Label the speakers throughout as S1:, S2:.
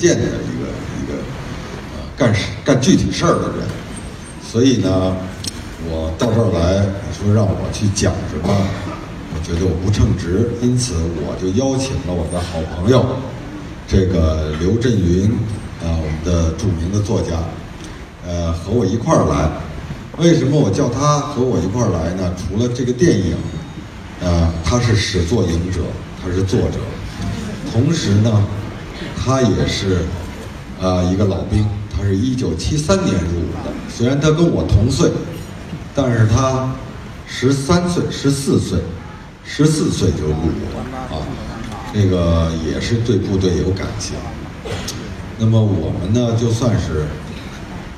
S1: 见的一个一个呃干事干具体事儿的人，所以呢，我到这儿来，你说让我去讲什么，我觉得我不称职，因此我就邀请了我的好朋友，这个刘震云啊，我们的著名的作家，呃，和我一块儿来。为什么我叫他和我一块儿来呢？除了这个电影，呃，他是始作俑者，他是作者，同时呢，他也是啊、一个老兵，他是一九七三年入伍的。虽然他跟我同岁，但是他十三岁、十四岁、十四岁就入伍了啊，这个也是对部队有感情。那么我们呢，就算是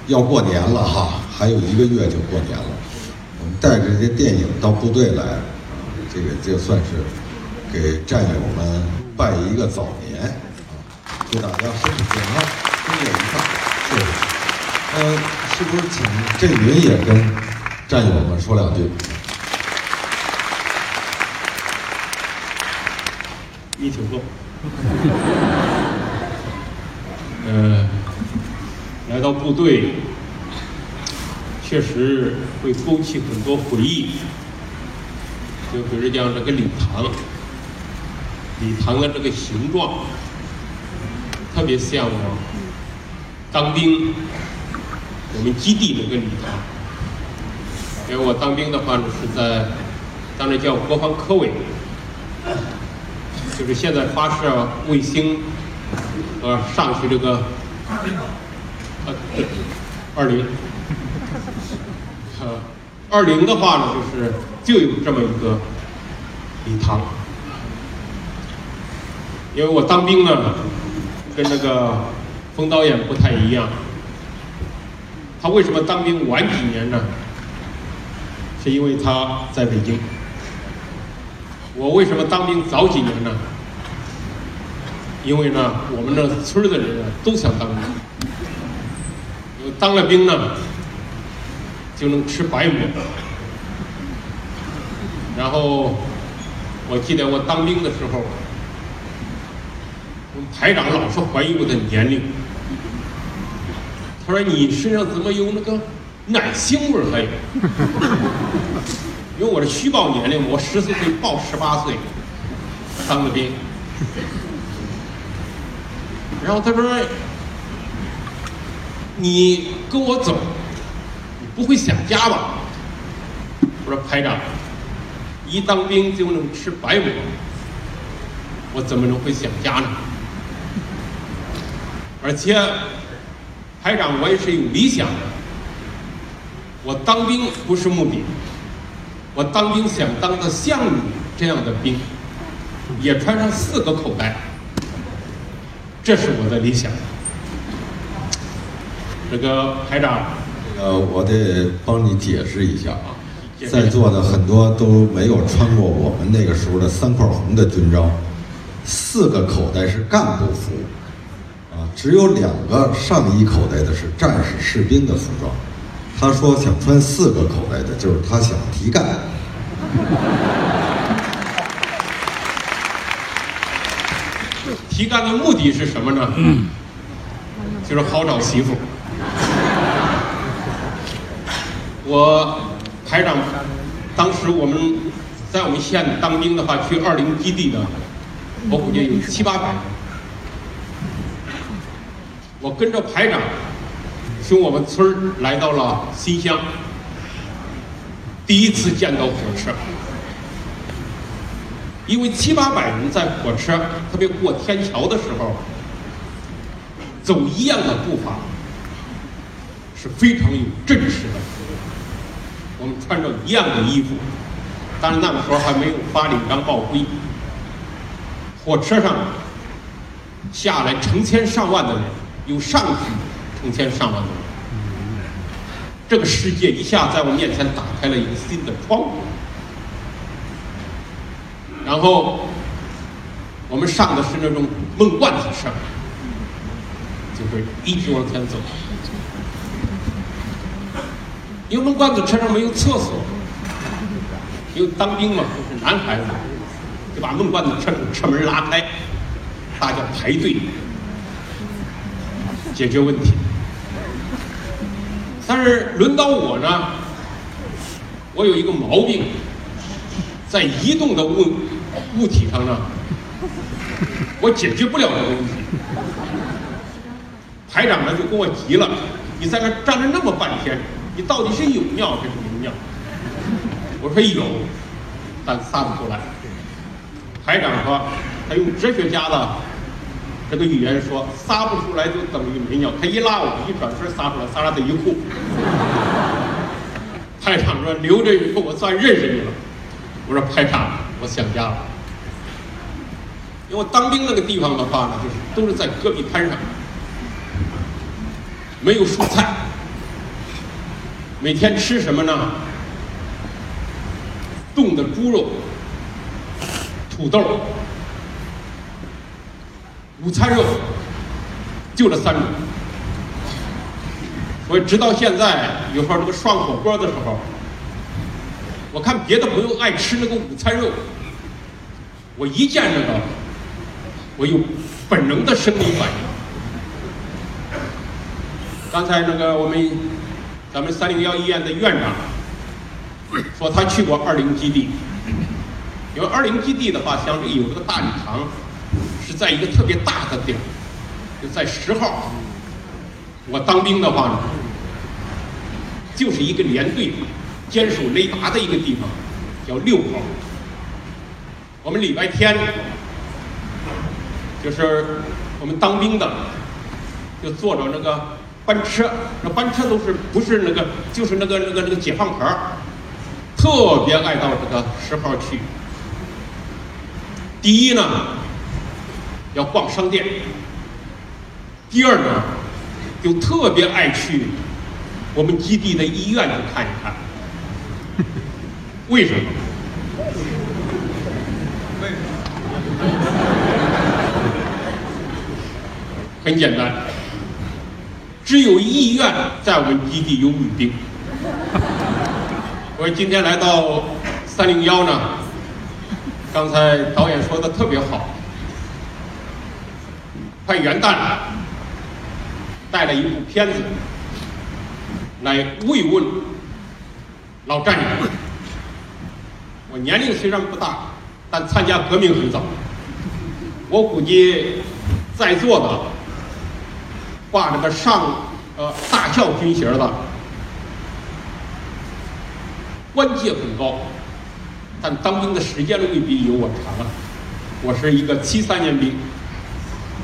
S1: 要过年了哈，还有一个月就过年了。我们带着这些电影到部队来，这个就算是给战友们拜一个早年，祝大家身体健康，工作愉快，谢谢。呃，是不是请郑云也跟战友们说两句？
S2: 你请坐。呃，来到部队，确实会勾起很多回忆。就比如讲这个礼堂，礼堂的这个形状，特别像我当兵我们基地那个礼堂。因为我当兵的话呢，是在当时叫国防科委。就是现在发射卫星和上去这个呃二零呃二零的话呢，就是就有这么一个礼堂。因为我当兵呢，跟那个冯导演不太一样。他为什么当兵晚几年呢？是因为他在北京。我为什么当兵早几年呢？因为呢，我们这村的人啊都想当兵，当了兵呢就能吃白馍。然后我记得我当兵的时候，我们排长老是怀疑我的年龄，他说你身上怎么有那个奶腥味还有？因为我是虚报年龄，我十四岁报十八岁，当的兵。然后他说：“你跟我走，你不会想家吧？”我说：“排长，一当兵就能吃白馍，我怎么能会想家呢？而且，排长我也是有理想的，我当兵不是目的。”我当兵想当个像你这样的兵，也穿上四个口袋，这是我的理想。这个排长，
S1: 呃，我得帮你解释一下啊在座的很多都没有穿过我们那个时候的三块红的军装，四个口袋是干部服，啊，只有两个上衣口袋的是战士士兵的服装。他说想穿四个口袋的，就是他想提干。
S2: 提干的目的是什么呢？就是好找媳妇。我排长，当时我们在我们县当兵的话，去二零基地的，我估计有七八百。我跟着排长，从我们村儿来到了新乡，第一次见到火车。因为七八百人在火车，特别过天桥的时候，走一样的步伐，是非常有阵势的。我们穿着一样的衣服，但是那个时候还没有发领章报归。火车上下来成千上万的人，有上去成千上万的人，这个世界一下在我面前打开了一个新的窗户。然后我们上的是那种闷罐子车，就是一直往前走。因为闷罐子车上没有厕所，因为当兵嘛，都是男孩子，就把闷罐子车车门拉开，大家排队。解决问题。但是轮到我呢，我有一个毛病，在移动的物物体上呢，我解决不了这个问题。排长呢就跟我急了，你在那站了那么半天，你到底是有尿还是没尿？我说有，但撒不出来。排长说，他用哲学家的这个语言说，撒不出来就等于没尿。他一拉我，一转身撒出来，撒了他一裤。排场说，留着以后我算认识你了。我说排长，我想家了。因为当兵那个地方的话呢，就是都是在戈壁滩上，没有蔬菜，每天吃什么呢？冻的猪肉、土豆、午餐肉，就这三种。所以直到现在，有时候这个涮火锅的时候，我看别的朋友爱吃那个午餐肉，我一见这个，我有本能的生理反应。刚才那个我们咱们三零幺医院的院长说他去过二零基地，因为二零基地的话，像这有这个大礼堂，在一个特别大的地儿，就在十号。我当兵的话呢，就是一个连队坚守雷达的一个地方，叫六号。我们礼拜天就是我们当兵的，就坐着那个班车，那班车都是不是那个，就是那个那个那个解放牌儿，特别爱到这个十号去。第一呢，要逛商店；第二呢，就特别爱去我们基地的医院去看一看。为什么？为什么很简单，只有医院在我们基地有女兵。我今天来到三零幺呢，刚才导演说的特别好，快元旦了，带了一部片子来慰问老战友。我年龄虽然不大，但参加革命很早。我估计在座的挂着个上呃大校军衔的，官阶很高，但当兵的时间未必有我长啊。我是一个七三年兵，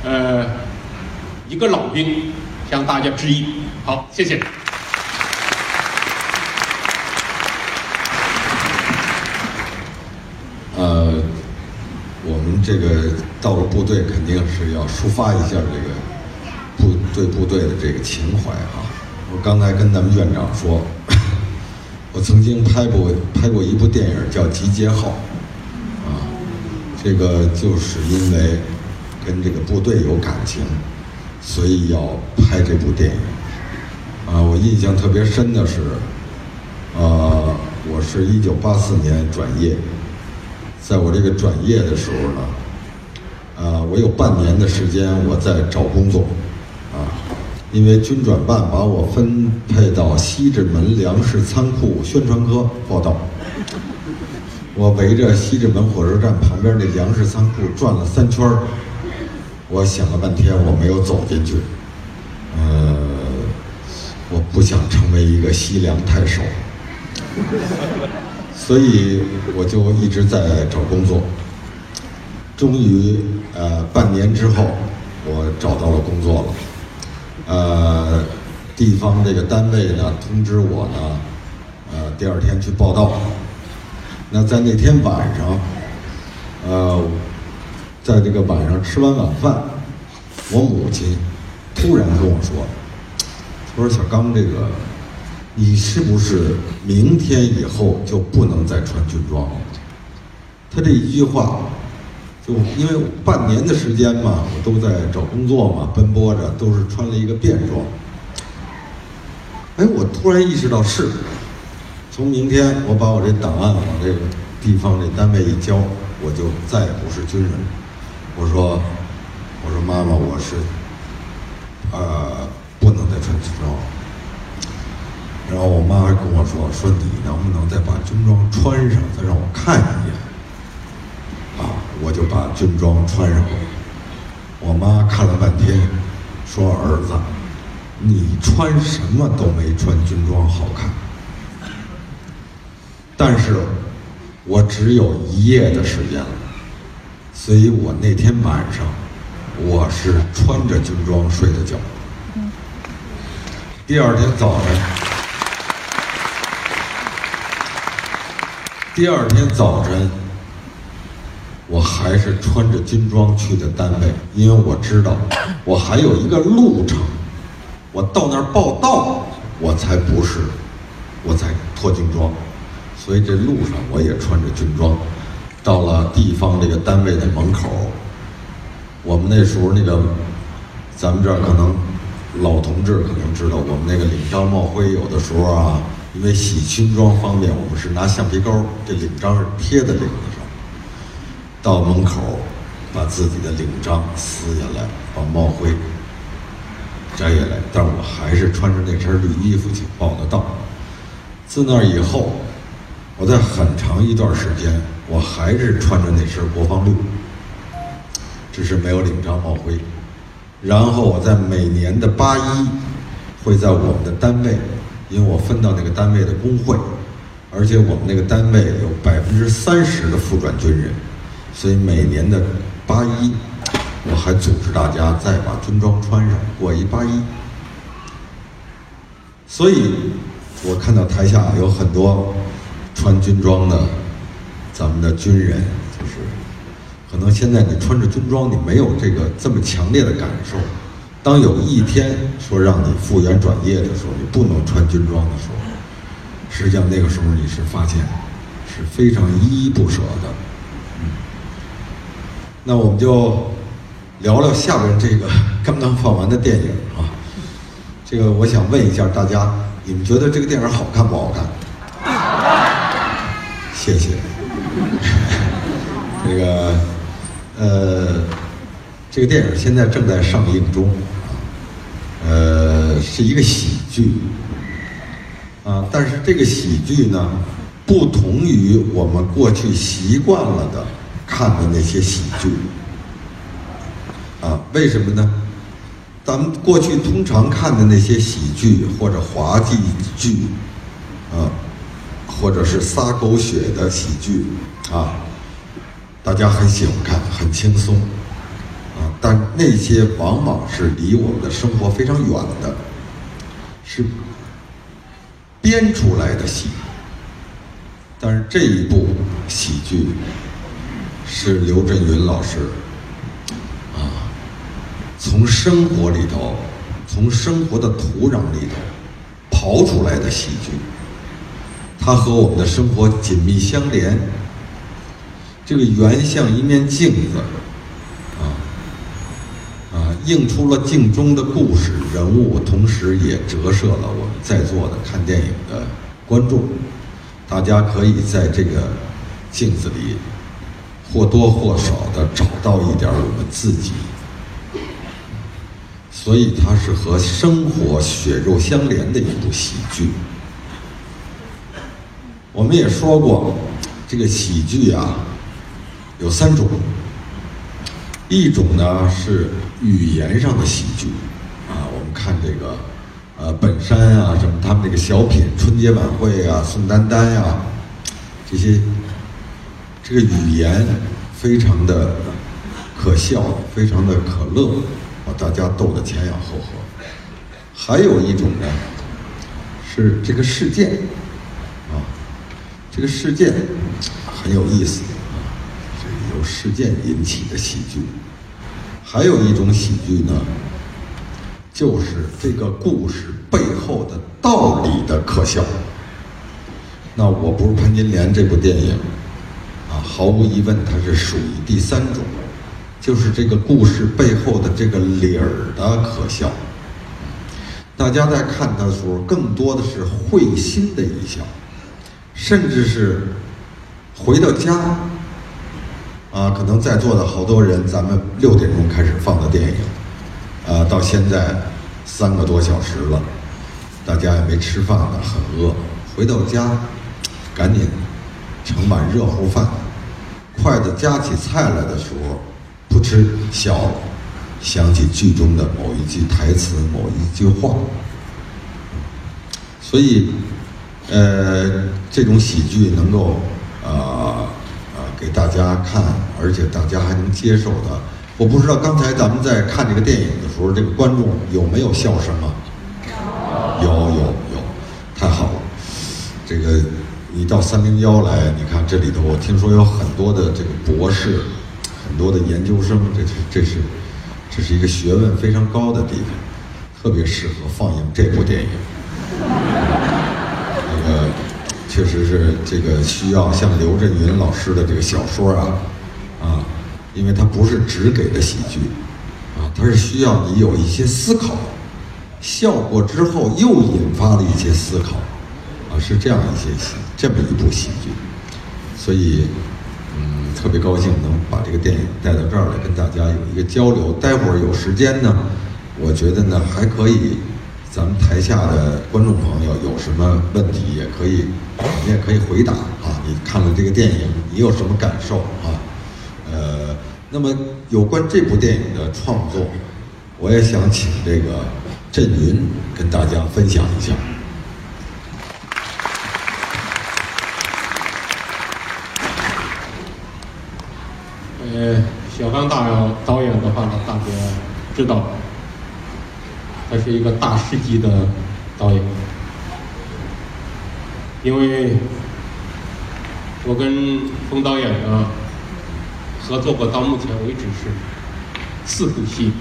S2: 呃，一个老兵，向大家致意。好，谢谢。
S1: 呃，我们这个到了部队，肯定是要抒发一下这个部对部队的这个情怀哈。我刚才跟咱们院长说，我曾经拍过拍过一部电影叫《集结号》，啊，这个就是因为跟这个部队有感情，所以要拍这部电影。啊，我印象特别深的是，呃，我是一九八四年转业。在我这个转业的时候呢，啊，我有半年的时间我在找工作，啊，因为军转办把我分配到西直门粮食仓库宣传科报道，我围着西直门火车站旁边那粮食仓库转了三圈儿，我想了半天我没有走进去，呃，我不想成为一个西凉太守。所以我就一直在找工作，终于呃半年之后，我找到了工作了。呃，地方这个单位呢通知我呢，呃第二天去报道。那在那天晚上，呃，在这个晚上吃完晚饭，我母亲突然跟我说：“她说小刚这个。”你是不是明天以后就不能再穿军装了？他这一句话，就因为半年的时间嘛，我都在找工作嘛，奔波着，都是穿了一个便装。哎，我突然意识到是，从明天我把我这档案往这个地方这单位一交，我就再也不是军人。我说，我说妈妈，我是，呃，不能再穿军装了。然后我妈还跟我说，说你能不能再把军装穿上，再让我看一眼。啊，我就把军装穿上了。我妈看了半天，说儿子，你穿什么都没穿军装好看。但是，我只有一夜的时间了。所以我那天晚上我是穿着军装睡的觉。第二天早晨，第二天早晨，我还是穿着军装去的单位，因为我知道我还有一个路程，我到那儿报道，我才不是，我才脱军装，所以这路上我也穿着军装，到了地方这个单位的门口，我们那时候那个，咱们这儿可能。老同志可能知道，我们那个领章帽徽有的时候啊，因为洗军装方便，我们是拿橡皮膏，这领章是贴在领子上。到门口，把自己的领章撕下来，把帽徽摘下来，但是我还是穿着那身绿衣服去报的到。自那以后，我在很长一段时间，我还是穿着那身国防绿，只是没有领章帽徽。然后我在每年的八一，会在我们的单位，因为我分到那个单位的工会，而且我们那个单位有百分之三十的复转军人，所以每年的八一，我还组织大家再把军装穿上过一八一。所以，我看到台下有很多穿军装的咱们的军人就是。可能现在你穿着军装，你没有这个这么强烈的感受。当有一天说让你复员转业的时候，你不能穿军装的时候，实际上那个时候你是发现是非常依依不舍的。嗯，那我们就聊聊下边这个 刚刚放完的电影啊。这个我想问一下大家，你们觉得这个电影好看不好看？谢谢。这个。呃，这个电影现在正在上映中，呃，是一个喜剧，啊，但是这个喜剧呢，不同于我们过去习惯了的看的那些喜剧，啊，为什么呢？咱们过去通常看的那些喜剧或者滑稽剧，或者是撒狗血的喜剧，啊。大家很喜欢看，很轻松，啊，但那些往往是离我们的生活非常远的，是编出来的戏。但是这一部喜剧是刘震云老师啊，从生活里头，从生活的土壤里头刨出来的喜剧，它和我们的生活紧密相连。这个圆像一面镜子，啊啊，映出了镜中的故事人物，同时也折射了我们在座的看电影的观众。大家可以在这个镜子里或多或少的找到一点我们自己，所以它是和生活血肉相连的一部喜剧。我们也说过，这个喜剧啊。有三种，一种呢是语言上的喜剧，啊，我们看这个，呃，本山啊，什么他们这个小品、春节晚会啊、宋丹丹呀，这些，这个语言非常的可笑，非常的可乐，把大家逗得前仰后合。还有一种呢，是这个事件，这个事件很有意思啊，这。由事件引起的喜剧，还有一种喜剧呢，就是这个故事背后的道理的可笑。那我不是潘金莲这部电影，啊，毫无疑问它是属于第三种，就是这个故事背后的这个理儿的可笑。大家在看它的时候，更多的是会心的一笑，甚至是回到家。啊，可能在座的好多人，咱们六点钟开始放的电影，啊，到现在三个多小时了，大家也没吃饭呢，很饿。回到家，赶紧盛碗热乎饭，筷子夹起菜来的时候，扑哧笑了，想起剧中的某一句台词、某一句话。所以，呃，这种喜剧能够啊啊给大家看，而且大家还能接受的。我不知道刚才咱们在看这个电影的时候，这个观众有没有笑声啊？有有有，太好了！这个你到三零幺来，你看这里头，我听说有很多的这个博士，很多的研究生，这是这是这是一个学问非常高的地方，特别适合放映这部电影。确实是这个需要像刘震云老师的这个小说啊啊，因为它不是只给的喜剧啊，它是需要你有一些思考，笑过之后又引发了一些思考啊，是这样一些喜这么一部喜剧，所以嗯特别高兴能把这个电影带到这儿来跟大家有一个交流。待会儿有时间呢，我觉得呢还可以。咱们台下的观众朋友有什么问题也可以，你也可以回答啊。你看了这个电影，你有什么感受啊？呃，那么有关这部电影的创作，我也想请这个振云跟大家分享一下。
S2: 呃，小刚大导演的话呢，大家知道，他是一个大师级的导演，因为我跟冯导演呢合作过，到目前为止是四部戏，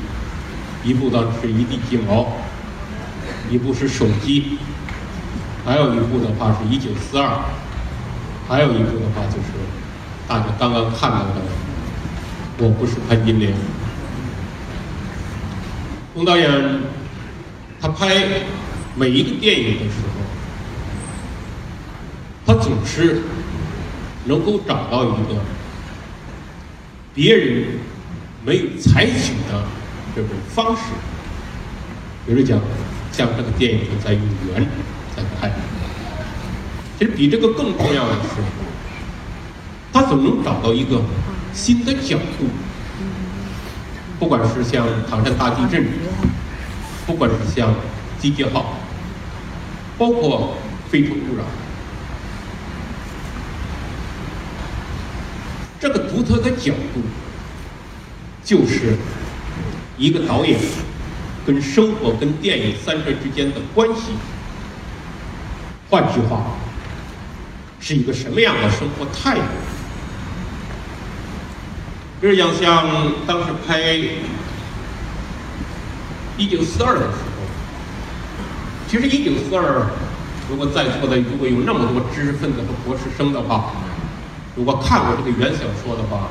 S2: 一部呢是一地鸡毛，一部是手机，还有一部的话是一九四二，还有一部的话就是大家刚刚看到的。我不是潘金莲。冯导演，他拍每一个电影的时候，他总是能够找到一个别人没有采取的这种方式，比如讲，像这个电影在用圆在拍，其实比这个更重要的是，他总能找到一个。新的角度，不管是像唐山大地震，不管是像集结号，包括非诚勿扰，这个独特的角度，就是一个导演跟生活、跟电影三者之间的关系。换句话，是一个什么样的生活态度？比如讲，像当时拍《一九四二》的时候，其实《一九四二》，如果在座的如果有那么多知识分子和博士生的话，如果看过这个原小说的话，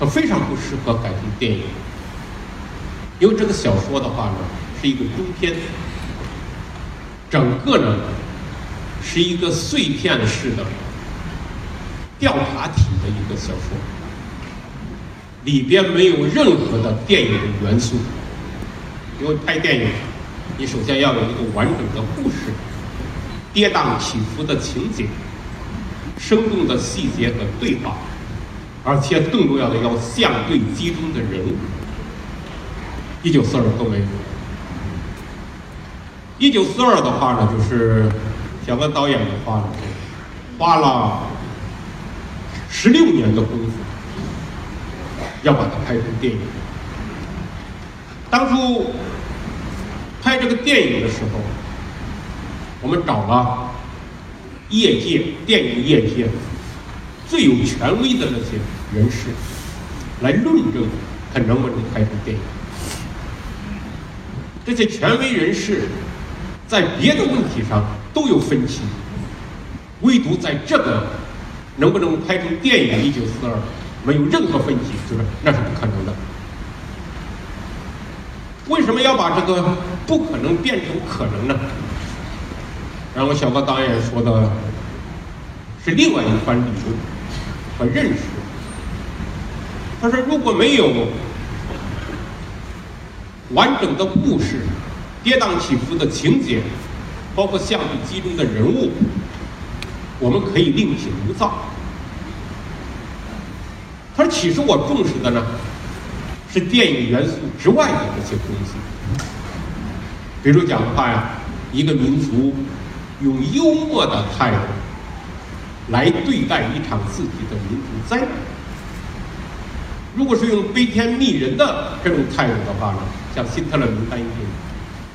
S2: 它非常不适合改成电影，因为这个小说的话呢，是一个中篇，整个呢是一个碎片式的调查体的一个小说。里边没有任何的电影的元素，因为拍电影，你首先要有一个完整的故事，跌宕起伏的情节，生动的细节和对话，而且更重要的要相对集中的人物。一九四二都没有。一九四二的话呢，就是小刚导演的话呢，花了十六年的功夫。要把它拍成电影。当初拍这个电影的时候，我们找了业界电影业界最有权威的那些人士来论证它能不能拍成电影。这些权威人士在别的问题上都有分歧，唯独在这个能不能拍成电影《一九四二》。没有任何分歧，就是那是不可能的。为什么要把这个不可能变成可能呢？然后小高导演说的是另外一番理论和认识。他说，如果没有完整的故事，跌宕起伏的情节，包括相对集中的人物，我们可以另起炉灶。他说：“其实我重视的呢，是电影元素之外的这些东西。比如讲的话呀，一个民族用幽默的态度来对待一场自己的民族灾难。如果是用悲天悯人的这种态度的话呢，像辛特勒名单已经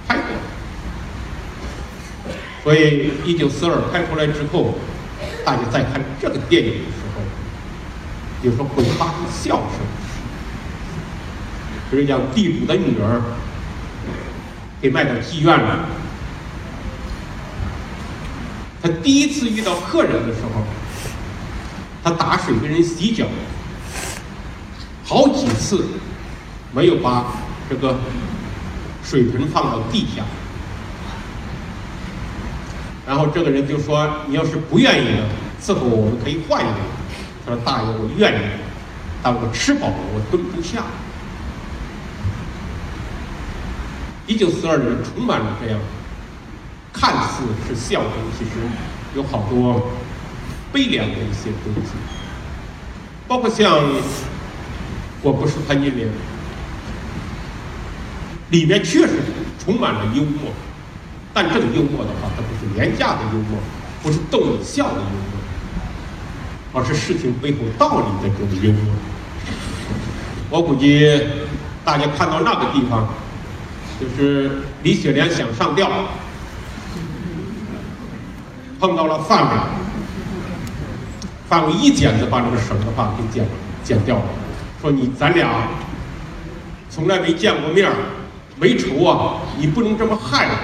S2: 拍过。所以一九四二拍出来之后，大家在看这个电影的时候，有时候会发出笑声。比如讲地主的女儿给卖到妓院了，他第一次遇到客人的时候，他打水给人洗脚，好几次没有把这个水盆放到地下。然后这个人就说：“你要是不愿意，伺候我，我们可以换一个。”他说：“大爷，我愿意，但我吃饱了，我蹲不下。”一九四二年充满了这样，看似是笑声，其实有好多悲凉的一些东西，包括像《我不是潘金莲》，里面确实充满了幽默，但这个幽默的话，它不是廉价的幽默，不是逗你笑的幽默，而是事情背后道理的这种幽默。我估计大家看到那个地方。就是李雪莲想上吊，碰到了范伟，范伟一剪子把这个绳子把给剪剪掉了，说你咱俩从来没见过面没仇啊，你不能这么害我。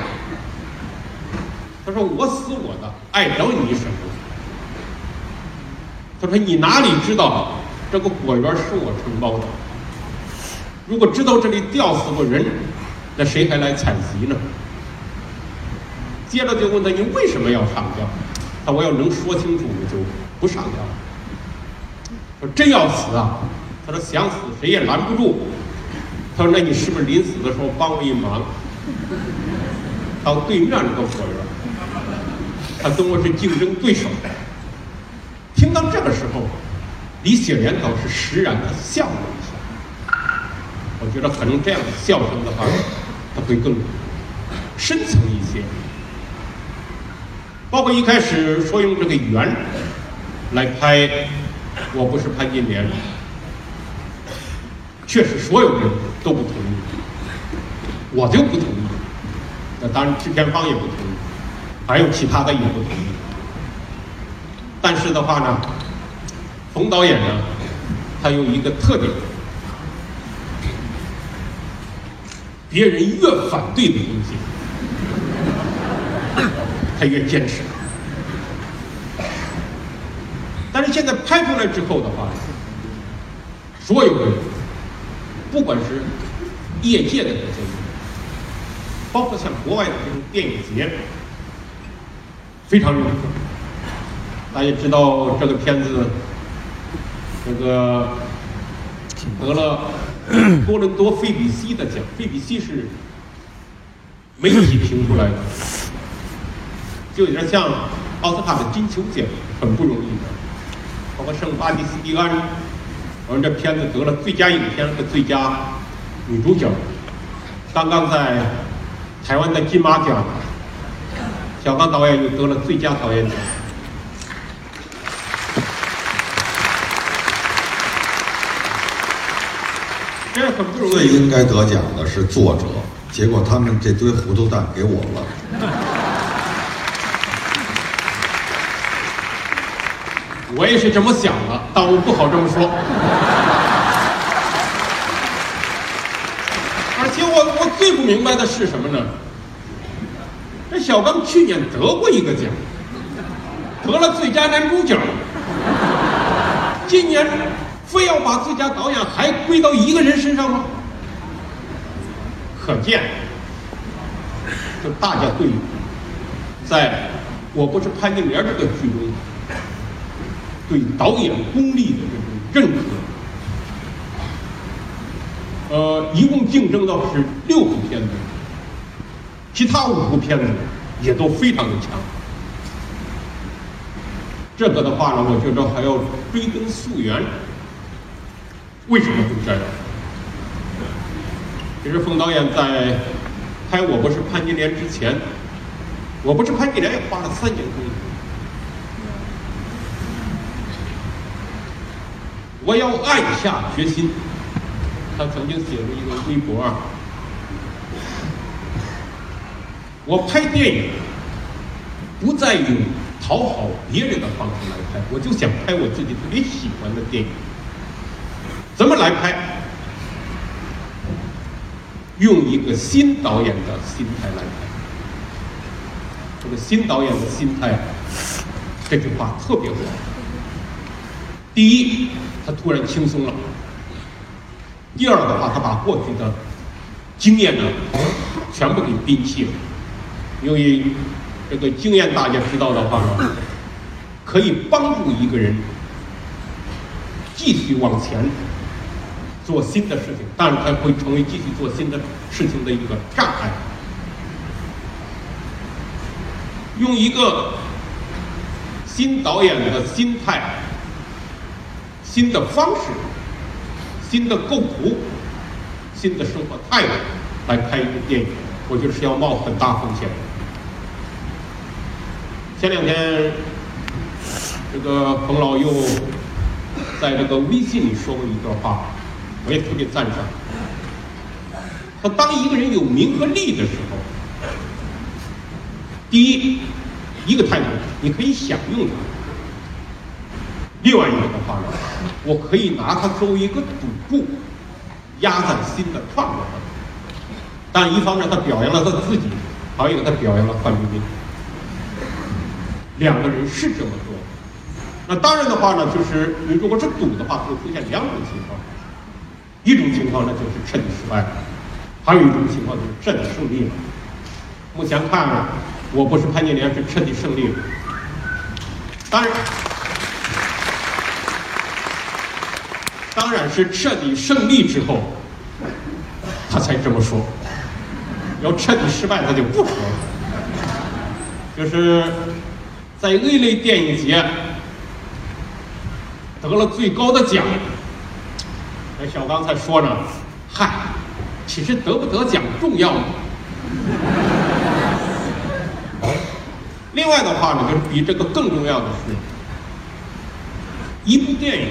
S2: 他说我死我的，碍着你什么？他说你哪里知道这个果园是我承包的？如果知道这里吊死过人。那谁还来采集呢？接着就问他：“你为什么要上吊？”他我要能说清楚，我就不上吊。说真要死啊？他说想死谁也拦不住。他说：“那你是不是临死的时候帮我一忙？到对面那个果园，他跟我是竞争对手。”听到这个时候，李雪莲倒是释然的笑了一下。我觉得可能这样的笑声的话。它会更深层一些，包括一开始说用这个圆来拍，我不是潘金莲，确实所有人都不同意，我就不同意，那当然制片方也不同意，还有其他的也不同意，但是的话呢，冯导演呢，他有一个特点。别人越反对的东西，他越坚持。但是现在拍出来之后的话，所有人，不管是业界的这些人，包括像国外的这种电影节，非常认可。大家知道这个片子，这个得了。多伦多费比西的奖，费比西是媒体评出来的，就有点像奥斯卡的金球奖，很不容易的。包括圣巴蒂斯蒂安，我们这片子得了最佳影片和最佳女主角。刚刚在台湾的金马奖，小刚导演又得了最佳导演奖。
S1: 这很不容易最应该得奖的是作者，结果他们这堆糊涂蛋给我了。
S2: 我也是这么想的，但我不好这么说。而且我我最不明白的是什么呢？这小刚去年得过一个奖，得了最佳男主角，今年。非要把自家导演还归到一个人身上吗？可见，就大家对在我不是潘金莲这个剧中，对导演功力的这种认可。呃，一共竞争到是六部片子，其他五部片子也都非常的强。这个的话呢，我觉得还要追根溯源，为什么会这样？其实冯导演在拍《我不是潘金莲》之前，《我不是潘金莲》也花了三年功夫。我要暗下决心。他曾经写过一个微博，我拍电影不再用讨好别人的方式来拍，我就想拍我自己特别喜欢的电影。怎么来拍？用一个新导演的心态来拍。这个新导演的心态，这句话特别好。第一，他突然轻松了；第二的话，他把过去的经验呢，全部给摒弃了。因为这个经验大家知道的话呢，可以帮助一个人继续往前做新的事情，但是它会成为继续做新的事情的一个障碍。用一个新导演的心态。新的方式、新的构图、新的生活态度来拍一部电影，我觉得是要冒很大风险。前两天，这个冯老又在这个微信里说过一段话，我也特别赞赏。他当一个人有名和利的时候，第一，一个态度，你可以享用它。另外一个的话呢，我可以拿它作为一个赌注，压在新的创作上。但一方面他表扬了他自己，还有一个他表扬了范冰冰。两个人是这么做。那当然的话呢，就是如果是赌的话，会出现两种情况。一种情况呢就是彻底失败了，还有一种情况就是彻底胜利了。目前看呢，我不是潘金莲是彻底胜利了。当然。当然是彻底胜利之后，他才这么说。要彻底失败，他就不说了。就是在那类电影节得了最高的奖。小刚才说呢，嗨，其实得不得奖重要吗？另外的话呢，就是比这个更重要的是，一部电影。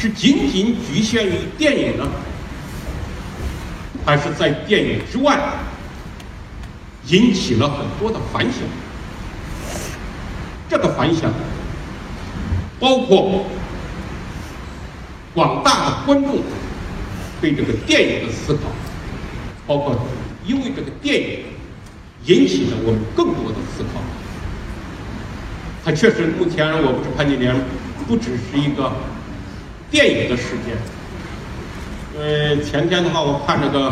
S2: 是仅仅局限于电影呢，还是在电影之外引起了很多的反响？这个反响包括广大的观众对这个电影的思考，包括因为这个电影引起了我们更多的思考。它确实，目前我不是潘金莲，不只是一个。电影的事件，因为前天的话，我看那个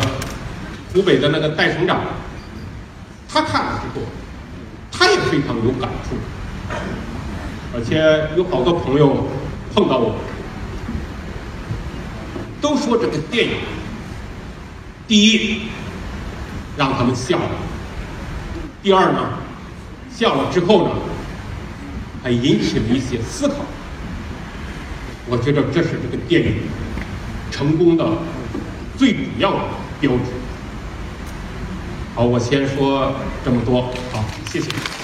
S2: 湖北的那个戴省长，他看了之后，他也非常有感触，而且有好多朋友碰到我，都说这个电影，第一让他们笑了，第二呢，笑了之后呢，还引起了一些思考。我觉得这是这个电影成功的最主要的标志。好，我先说这么多，好，谢谢。